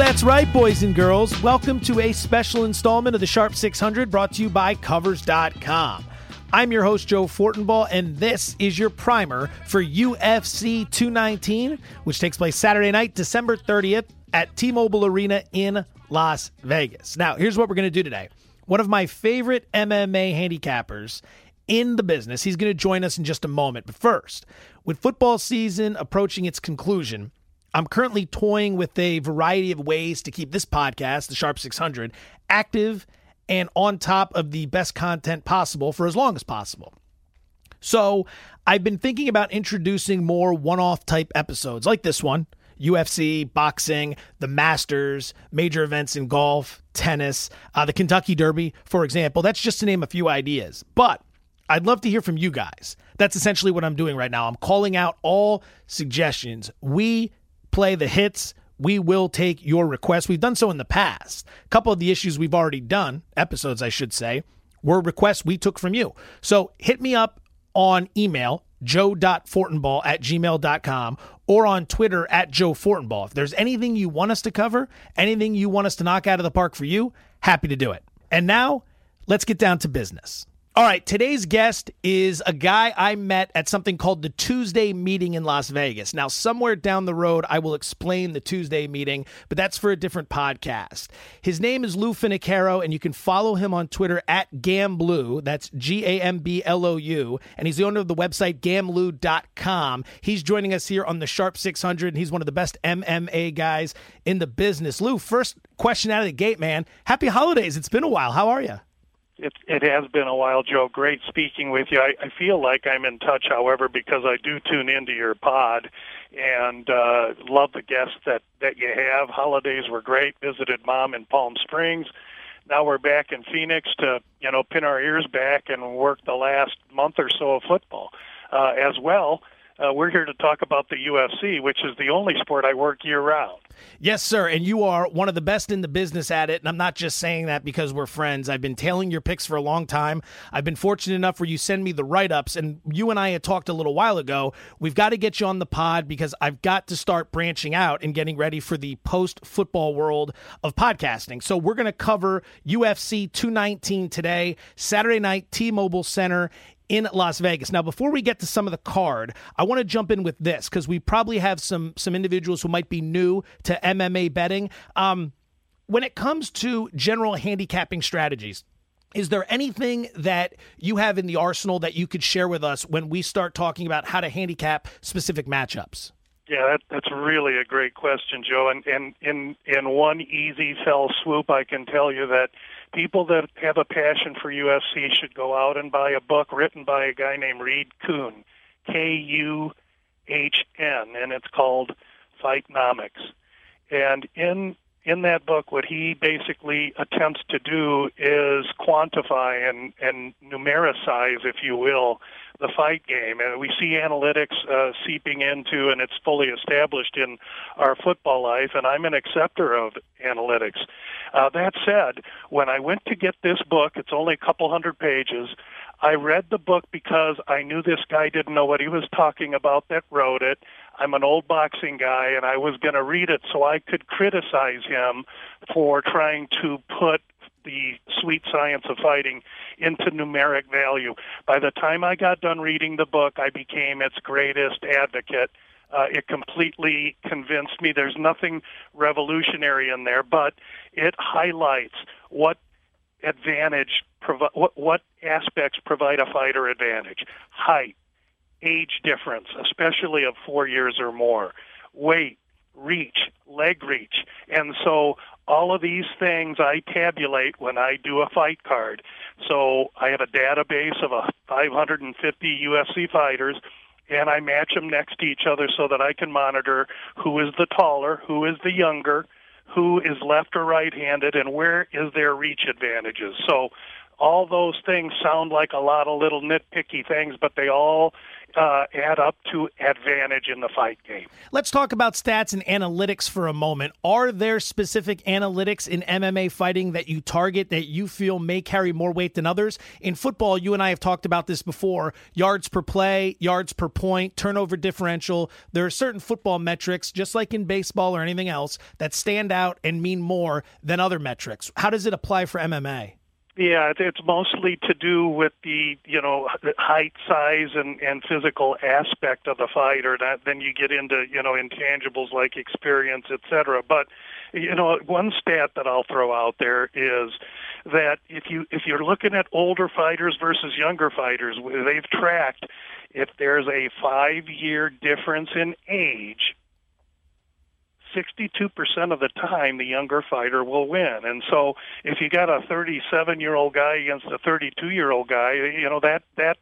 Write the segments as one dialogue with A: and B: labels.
A: that's right, boys and girls. Welcome to a special installment of the Sharp 600 brought to you by Covers.com. I'm your host, Joe Fortenbaugh, and this is your primer for UFC 219, which takes place Saturday night, December 30th at T Mobile Arena in Las Vegas. Now, here's what we're going to do today. One of my favorite MMA handicappers in the business, he's going to join us in just a moment. But first, with football season approaching its conclusion, I'm currently toying with a variety of ways to keep this podcast, the Sharp 600, active and on top of the best content possible for as long as possible. So, I've been thinking about introducing more one off type episodes like this one UFC, boxing, the Masters, major events in golf, tennis, uh, the Kentucky Derby, for example. That's just to name a few ideas. But I'd love to hear from you guys. That's essentially what I'm doing right now. I'm calling out all suggestions. We play the hits. We will take your requests. We've done so in the past. A couple of the issues we've already done, episodes, I should say, were requests we took from you. So hit me up on email, joe.fortenbaugh at gmail.com, or on Twitter at Joe Fortenbaugh. If there's anything you want us to cover, anything you want us to knock out of the park for you, happy to do it. And now, let's get down to business. All right, today's guest is a guy I met at something called the Tuesday meeting in Las Vegas. Now, somewhere down the road, I will explain the Tuesday meeting, but that's for a different podcast. His name is Lou Finocchiaro, and you can follow him on Twitter at Gamblou. That's G A M B L O U. And he's the owner of the website gamblou.com. He's joining us here on the Sharp 600, and he's one of the best MMA guys in the business. Lou, first question out of the gate, man. Happy holidays. It's been a while. How are you?
B: It, it has been a while, Joe. Great speaking with you. I, I feel like I'm in touch, however, because I do tune into your pod and uh, love the guests that that you have. Holidays were great. Visited mom in Palm Springs. Now we're back in Phoenix to you know pin our ears back and work the last month or so of football uh, as well. Uh, we're here to talk about the UFC, which is the only sport I work year round.
A: Yes, sir. And you are one of the best in the business at it. And I'm not just saying that because we're friends. I've been tailing your picks for a long time. I've been fortunate enough where you send me the write ups. And you and I had talked a little while ago. We've got to get you on the pod because I've got to start branching out and getting ready for the post football world of podcasting. So we're going to cover UFC 219 today, Saturday night, T Mobile Center in Las Vegas. Now, before we get to some of the card, I want to jump in with this because we probably have some some individuals who might be new to MMA betting. Um, when it comes to general handicapping strategies, is there anything that you have in the arsenal that you could share with us when we start talking about how to handicap specific matchups?
B: Yeah, that, that's really a great question, Joe. And, and in in one easy fell swoop, I can tell you that people that have a passion for UFC should go out and buy a book written by a guy named Reed Kuhn, K U H N, and it's called Fightnomics. And in in that book, what he basically attempts to do is quantify and, and numericize, if you will, the fight game. And we see analytics uh, seeping into, and it's fully established in our football life, and I'm an acceptor of analytics. Uh, that said, when I went to get this book, it's only a couple hundred pages. I read the book because I knew this guy didn't know what he was talking about that wrote it. I'm an old boxing guy, and I was going to read it so I could criticize him for trying to put the sweet science of fighting into numeric value. By the time I got done reading the book, I became its greatest advocate. Uh, it completely convinced me. There's nothing revolutionary in there, but it highlights what advantage provi- what, what aspects provide a fighter advantage. Height age difference especially of four years or more. Weight reach leg reach. And so all of these things I tabulate when I do a fight card. So I have a database of a 550 UFC fighters, and I match them next to each other so that I can monitor who is the taller, who is the younger, who is left or right-handed, and where is their reach advantages. So all those things sound like a lot of little nitpicky things, but they all uh, add up to advantage in the fight game.
A: Let's talk about stats and analytics for a moment. Are there specific analytics in MMA fighting that you target that you feel may carry more weight than others? In football, you and I have talked about this before yards per play, yards per point, turnover differential. There are certain football metrics, just like in baseball or anything else, that stand out and mean more than other metrics. How does it apply for MMA?
B: Yeah, it's mostly to do with the you know height, size, and and physical aspect of the fighter. That then you get into you know intangibles like experience, etc. But you know one stat that I'll throw out there is that if you if you're looking at older fighters versus younger fighters, they've tracked if there's a five year difference in age 62% of the time the younger fighter will win. And so if you got a 37-year-old guy against a 32-year-old guy, you know that that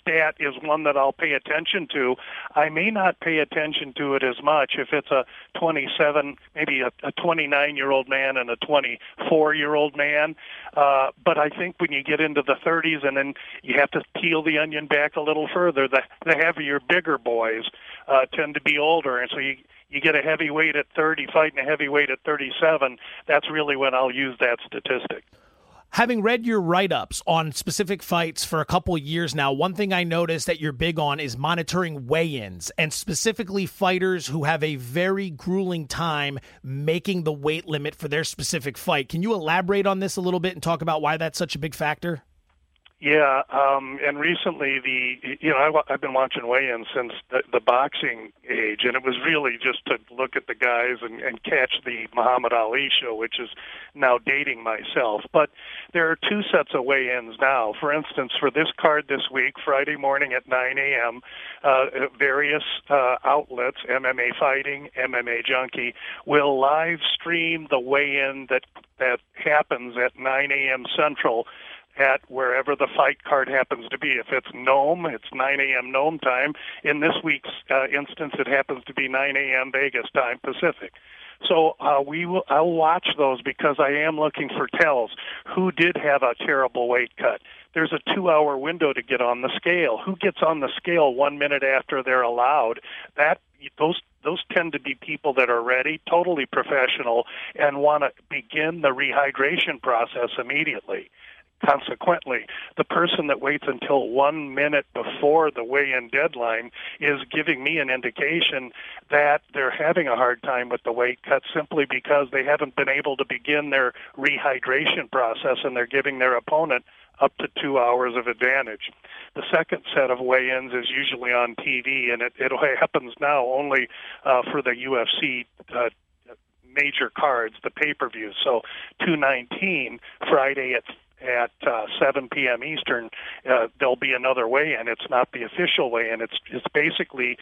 B: stat is one that I'll pay attention to. I may not pay attention to it as much if it's a 27, maybe a, a 29 year old man and a 24 year old man. Uh, but I think when you get into the 30s and then you have to peel the onion back a little further, the, the heavier, bigger boys uh, tend to be older. And so you, you get a heavyweight at 30 fighting a heavyweight at 37, that's really when I'll use that statistic.
A: Having read your write ups on specific fights for a couple years now, one thing I noticed that you're big on is monitoring weigh ins and specifically fighters who have a very grueling time making the weight limit for their specific fight. Can you elaborate on this a little bit and talk about why that's such a big factor?
B: Yeah, um, and recently the you know I, I've been watching weigh-ins since the, the boxing age, and it was really just to look at the guys and, and catch the Muhammad Ali show, which is now dating myself. But there are two sets of weigh-ins now. For instance, for this card this week, Friday morning at 9 a.m., uh, various uh, outlets, MMA Fighting, MMA Junkie, will live stream the weigh-in that that happens at 9 a.m. Central at wherever the fight card happens to be. If it's Nome, it's 9 a.m. Nome time. In this week's uh, instance, it happens to be 9 a.m. Vegas time Pacific. So uh, we will. I'll watch those because I am looking for tells. Who did have a terrible weight cut? There's a two-hour window to get on the scale. Who gets on the scale one minute after they're allowed? That those those tend to be people that are ready, totally professional, and want to begin the rehydration process immediately. Consequently, the person that waits until one minute before the weigh in deadline is giving me an indication that they're having a hard time with the weight cut simply because they haven't been able to begin their rehydration process and they're giving their opponent up to two hours of advantage. The second set of weigh ins is usually on TV, and it, it happens now only uh, for the UFC. Uh, major cards, the pay-per-view. So 219 Friday at at uh, 7 p.m. Eastern, uh, there'll be another weigh-in. It's not the official weigh-in. It's it's basically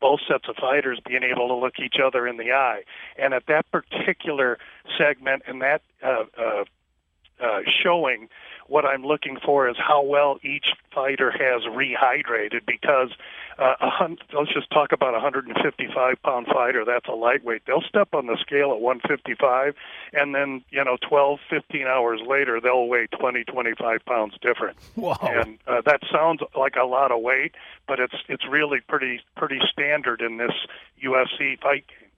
B: both sets of fighters being able to look each other in the eye. And at that particular segment and that uh, uh, uh, showing, what I'm looking for is how well each fighter has rehydrated because uh, a hun- let's just talk about a 155 pound fighter. That's a lightweight. They'll step on the scale at 155 and then you know 12 15 hours later they'll weigh 20 25 pounds different.
A: Wow.
B: and uh, that sounds like a lot of weight but it's it's really pretty pretty standard in this UFC fight game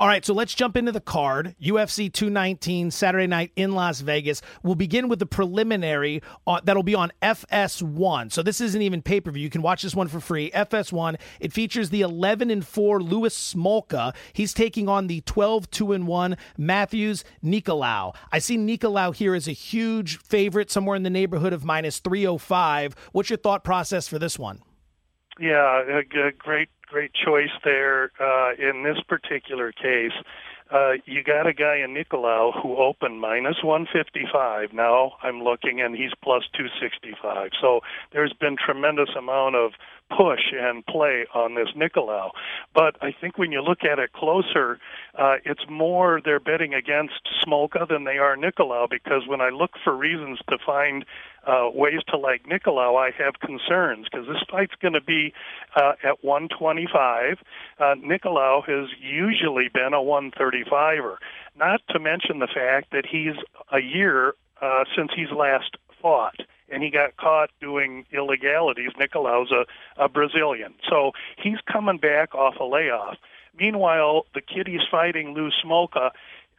A: all right, so let's jump into the card. UFC 219, Saturday night in Las Vegas. We'll begin with the preliminary uh, that'll be on FS1. So this isn't even pay per view. You can watch this one for free. FS1. It features the 11 and 4 Louis Smolka. He's taking on the 12 2 and 1 Matheus Nicolau. I see Nicolau here as a huge favorite, somewhere in the neighborhood of minus 305. What's your thought process for this one?
B: Yeah, a, a great great choice there uh, in this particular case. Uh, you got a guy in Nicolau who opened minus 155. Now I'm looking and he's plus 265. So there's been tremendous amount of push and play on this Nicolau. But I think when you look at it closer, uh, it's more they're betting against Smolka than they are Nicolau because when I look for reasons to find uh, ways to like Nicolau, I have concerns because this fight's going to be uh, at 125. Uh, Nicolau has usually been a 135er. Not to mention the fact that he's a year uh, since he's last fought and he got caught doing illegalities. Nicolau's a, a Brazilian, so he's coming back off a layoff. Meanwhile, the kid he's fighting, Lou Smolka,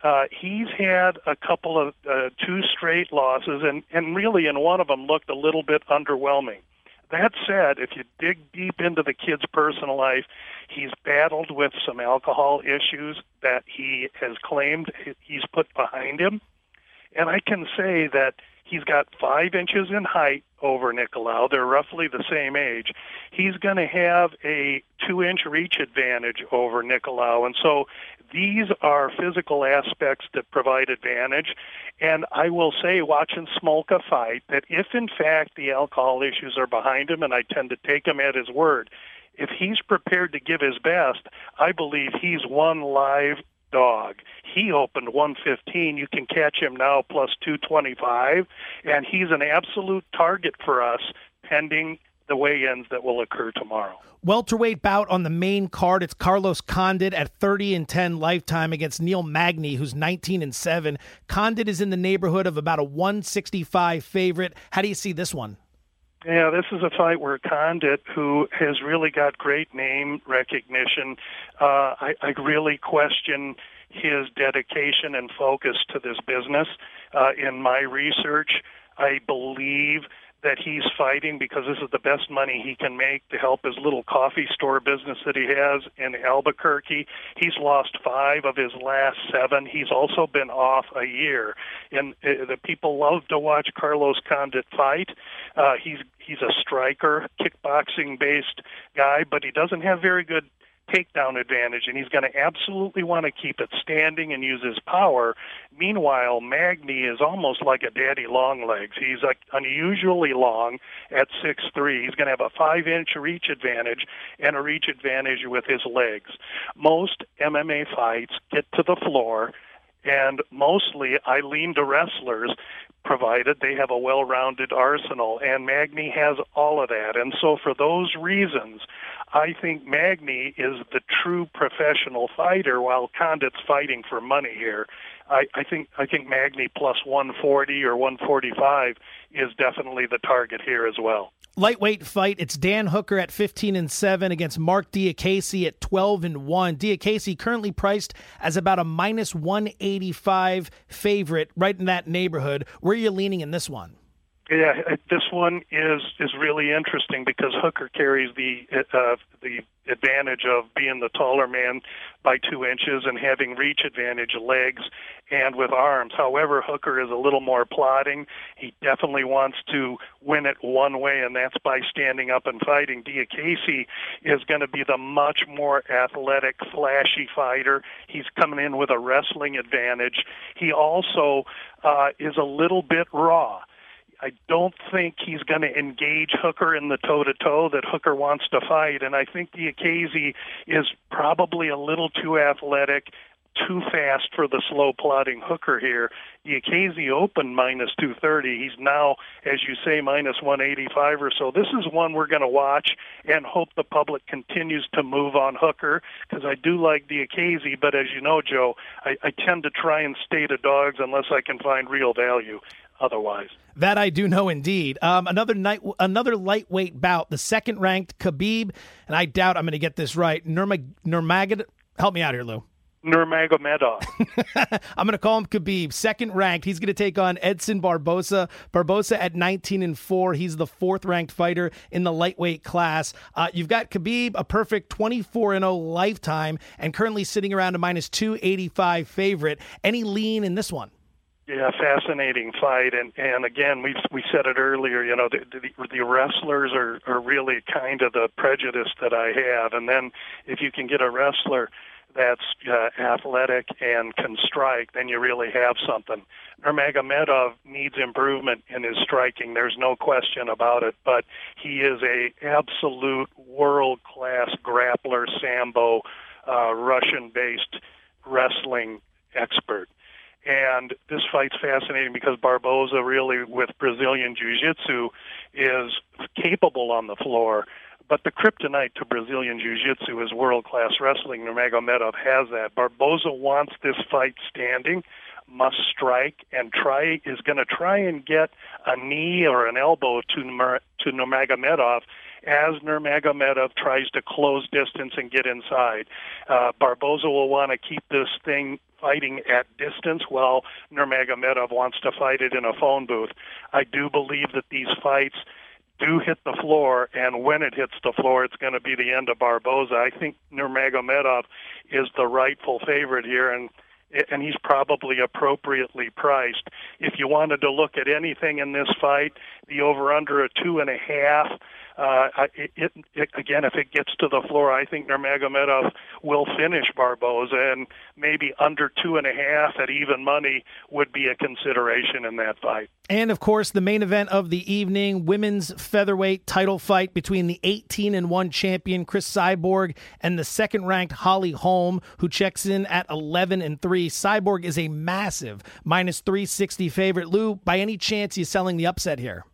B: uh, he's had a couple of uh, two straight losses, and and really in one of them looked a little bit underwhelming. That said, if you dig deep into the kid's personal life, he's battled with some alcohol issues that he has claimed he's put behind him. And I can say that he's got five inches in height over Nicolau. They're roughly the same age. He's going to have a two inch reach advantage over Nicolau. And so these are physical aspects that provide advantage. And I will say, watching Smolka fight, that if in fact the alcohol issues are behind him, and I tend to take him at his word, if he's prepared to give his best, I believe he's one live dog. He opened 115. You can catch him now plus 225, and he's an absolute target for us pending the weigh-ins that will occur tomorrow.
A: Welterweight bout on the main card. It's Carlos Condit at 30 and 10 lifetime against Neil Magny, who's 19 and 7. Condit is in the neighborhood of about a 165 favorite. How do you see this one?
B: Yeah, this is a fight where Condit, who has really got great name recognition, uh, I, I really question his dedication and focus to this business. Uh, in my research, I believe that he's fighting because this is the best money he can make to help his little coffee store business that he has in Albuquerque. He's lost five of his last seven. He's also been off a year, and uh, the people love to watch Carlos Condit fight. Uh, he's he's a striker, kickboxing based guy, but he doesn't have very good takedown advantage, and he's going to absolutely want to keep it standing and use his power. Meanwhile, Magny is almost like a daddy long legs. He's like unusually long at six three. He's going to have a five inch reach advantage and a reach advantage with his legs. Most MMA fights get to the floor and mostly I lean to wrestlers provided they have a well-rounded arsenal and Magny has all of that and so for those reasons I think Magny is the true professional fighter, while Condit's fighting for money here. I, I think I think Magny plus 140 or 145 is definitely the target here as well.
A: Lightweight fight. It's Dan Hooker at 15 and 7 against Marc Diakiese at 12 and 1. Diakiese currently priced as about a minus 185 favorite, right in that neighborhood. Where are you leaning in this one?
B: Yeah, this one is is really interesting because Hooker carries the uh, the advantage of being the taller man by two inches and having reach advantage legs and with arms. However, Hooker is a little more plodding. He definitely wants to win it one way, and that's by standing up and fighting. Diakiese is going to be the much more athletic, flashy fighter. He's coming in with a wrestling advantage. He also uh, is a little bit raw I don't think he's going to engage Hooker in the toe to toe that Hooker wants to fight. And I think Diakiese is probably a little too athletic, too fast for the slow plodding Hooker here. Diakiese opened minus 230. He's now, as you say, minus 185 or so. This is one we're going to watch and hope the public continues to move on Hooker because I do like Diakiese, but as you know, Joe, I, I tend to try and stay to dogs unless I can find real value otherwise.
A: That I do know indeed. Um, another night, another lightweight bout. The second ranked Khabib, and I doubt I'm going to get this right. Nurmag- Nurmagomedov. Help me out here, Lou.
B: Nurmagomedov.
A: I'm going to call him Khabib, second ranked. He's going to take on Edson Barboza. Barboza at 19 and four. He's the fourth ranked fighter in the lightweight class. Uh, you've got Khabib, a perfect 24 and 0 lifetime, and currently sitting around a minus 285 favorite. Any lean in this one?
B: Yeah, fascinating fight, and and again, we we said it earlier. You know, the, the the wrestlers are are really kind of the prejudice that I have, and then if you can get a wrestler that's uh, athletic and can strike, then you really have something. Nurmagomedov needs improvement in his striking. There's no question about it, but he is a absolute world class grappler, sambo, uh, Russian based wrestling expert and this fight's fascinating because Barboza really, with Brazilian Jiu Jitsu, is capable on the floor. But the kryptonite to Brazilian Jiu Jitsu is world class wrestling. Nurmagomedov has that. Barboza wants this fight standing. must strike and try is going to try and get a knee or an elbow to to Nurmagomedov as Nurmagomedov tries to close distance and get inside. Uh, Barboza will want to keep this thing fighting at distance while Nurmagomedov wants to fight it in a phone booth. I do believe that these fights do hit the floor, and when it hits the floor, it's going to be the end of Barboza. I think Nurmagomedov is the rightful favorite here, and and he's probably appropriately priced. If you wanted to look at anything in this fight, the over under a two and a half uh, it, it, it, again, if it gets to the floor, I think Nurmagomedov will finish Barboza, and maybe under two and a half at even money would be a consideration in that fight.
A: And of course, the main event of the evening, women's featherweight title fight between the 18 and 1 champion Cris Cyborg and the second ranked Holly Holm, who checks in at 11 and 3. Cyborg is a massive minus 360 favorite. Lou, by any chance, he's selling the upset here?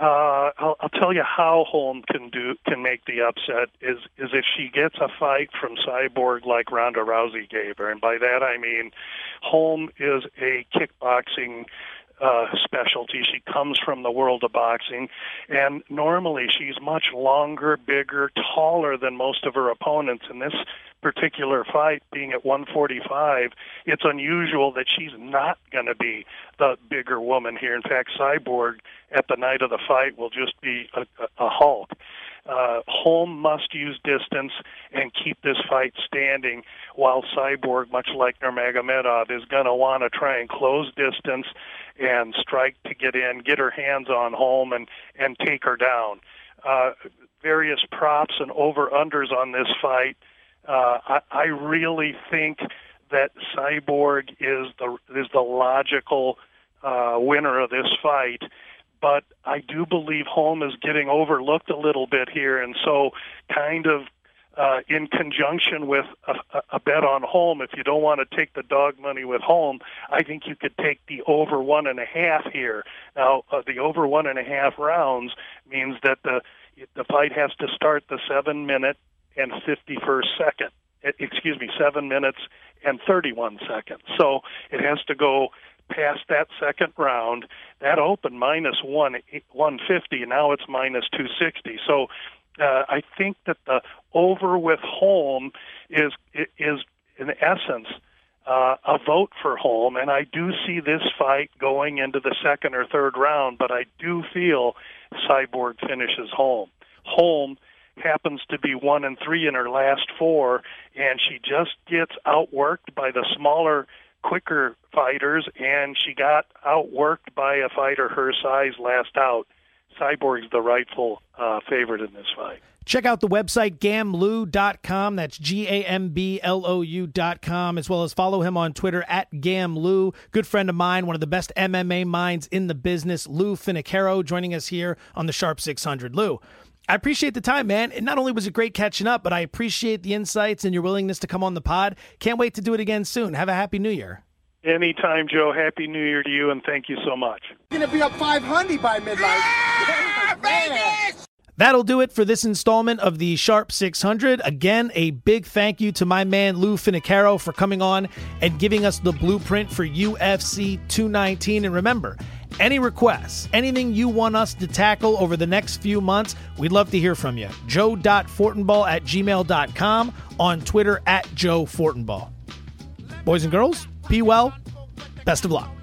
B: Uh, I'll, I'll tell you how Holm can do can make the upset is is if she gets a fight from Cyborg like Ronda Rousey gave her, and by that I mean Holm is a kickboxing uh, specialty. She comes from the world of boxing, and normally she's much longer, bigger, taller than most of her opponents. In this particular fight, being at 145, it's unusual that she's not going to be the bigger woman here. In fact, Cyborg at the night of the fight will just be a, a, a Hulk. Uh, Holm must use distance and keep this fight standing, while Cyborg, much like Nurmagomedov, is going to want to try and close distance and strike to get in, get her hands on Holm, and and take her down. Uh, various props and over unders on this fight. Uh, I, I really think that Cyborg is the is the logical uh, winner of this fight but I do believe Holm is getting overlooked a little bit here, and so kind of uh, in conjunction with a, a bet on Holm, if you don't want to take the dog money with Holm, I think you could take the over one and a half here. Now, uh, the over one and a half rounds means that the the fight has to start the seven minute and fifty first second. Excuse me, seven minutes and 31 seconds. So it has to go past that second round. That opened minus one 150. Now it's minus 260. So uh, I think that the over with Holm is is in essence uh, a vote for Holm, and I do see this fight going into the second or third round. But I do feel Cyborg finishes Holm. Holm happens to be one and three in her last four, and she just gets outworked by the smaller quicker fighters, and she got outworked by a fighter her size last out. Cyborg's the rightful uh, favorite in this fight.
A: Check out the website gamblou.com. That's G A M B L O U.com, as well as follow him on Twitter at gamblou. Good friend of mine, one of the best MMA minds in the business, Lou Finocchiaro, joining us here on the Sharp 600. Lou, I appreciate the time, man. And not only was it great catching up, but I appreciate the insights and your willingness to come on the pod. Can't wait to do it again soon. Have a happy new year.
B: Anytime, Joe. Happy New Year to you, and thank you so much.
C: Going to be up 500 by midnight.
A: Yeah, That'll do it for this installment of the Sharp 600. Again, a big thank you to my man Lou Finocchiaro for coming on and giving us the blueprint for UFC 219. And remember, any requests, anything you want us to tackle over the next few months, we'd love to hear from you. Joe.fortenbaugh at gmail.com, on Twitter at Joe Fortenbaugh. Boys and girls, be well. Best of luck.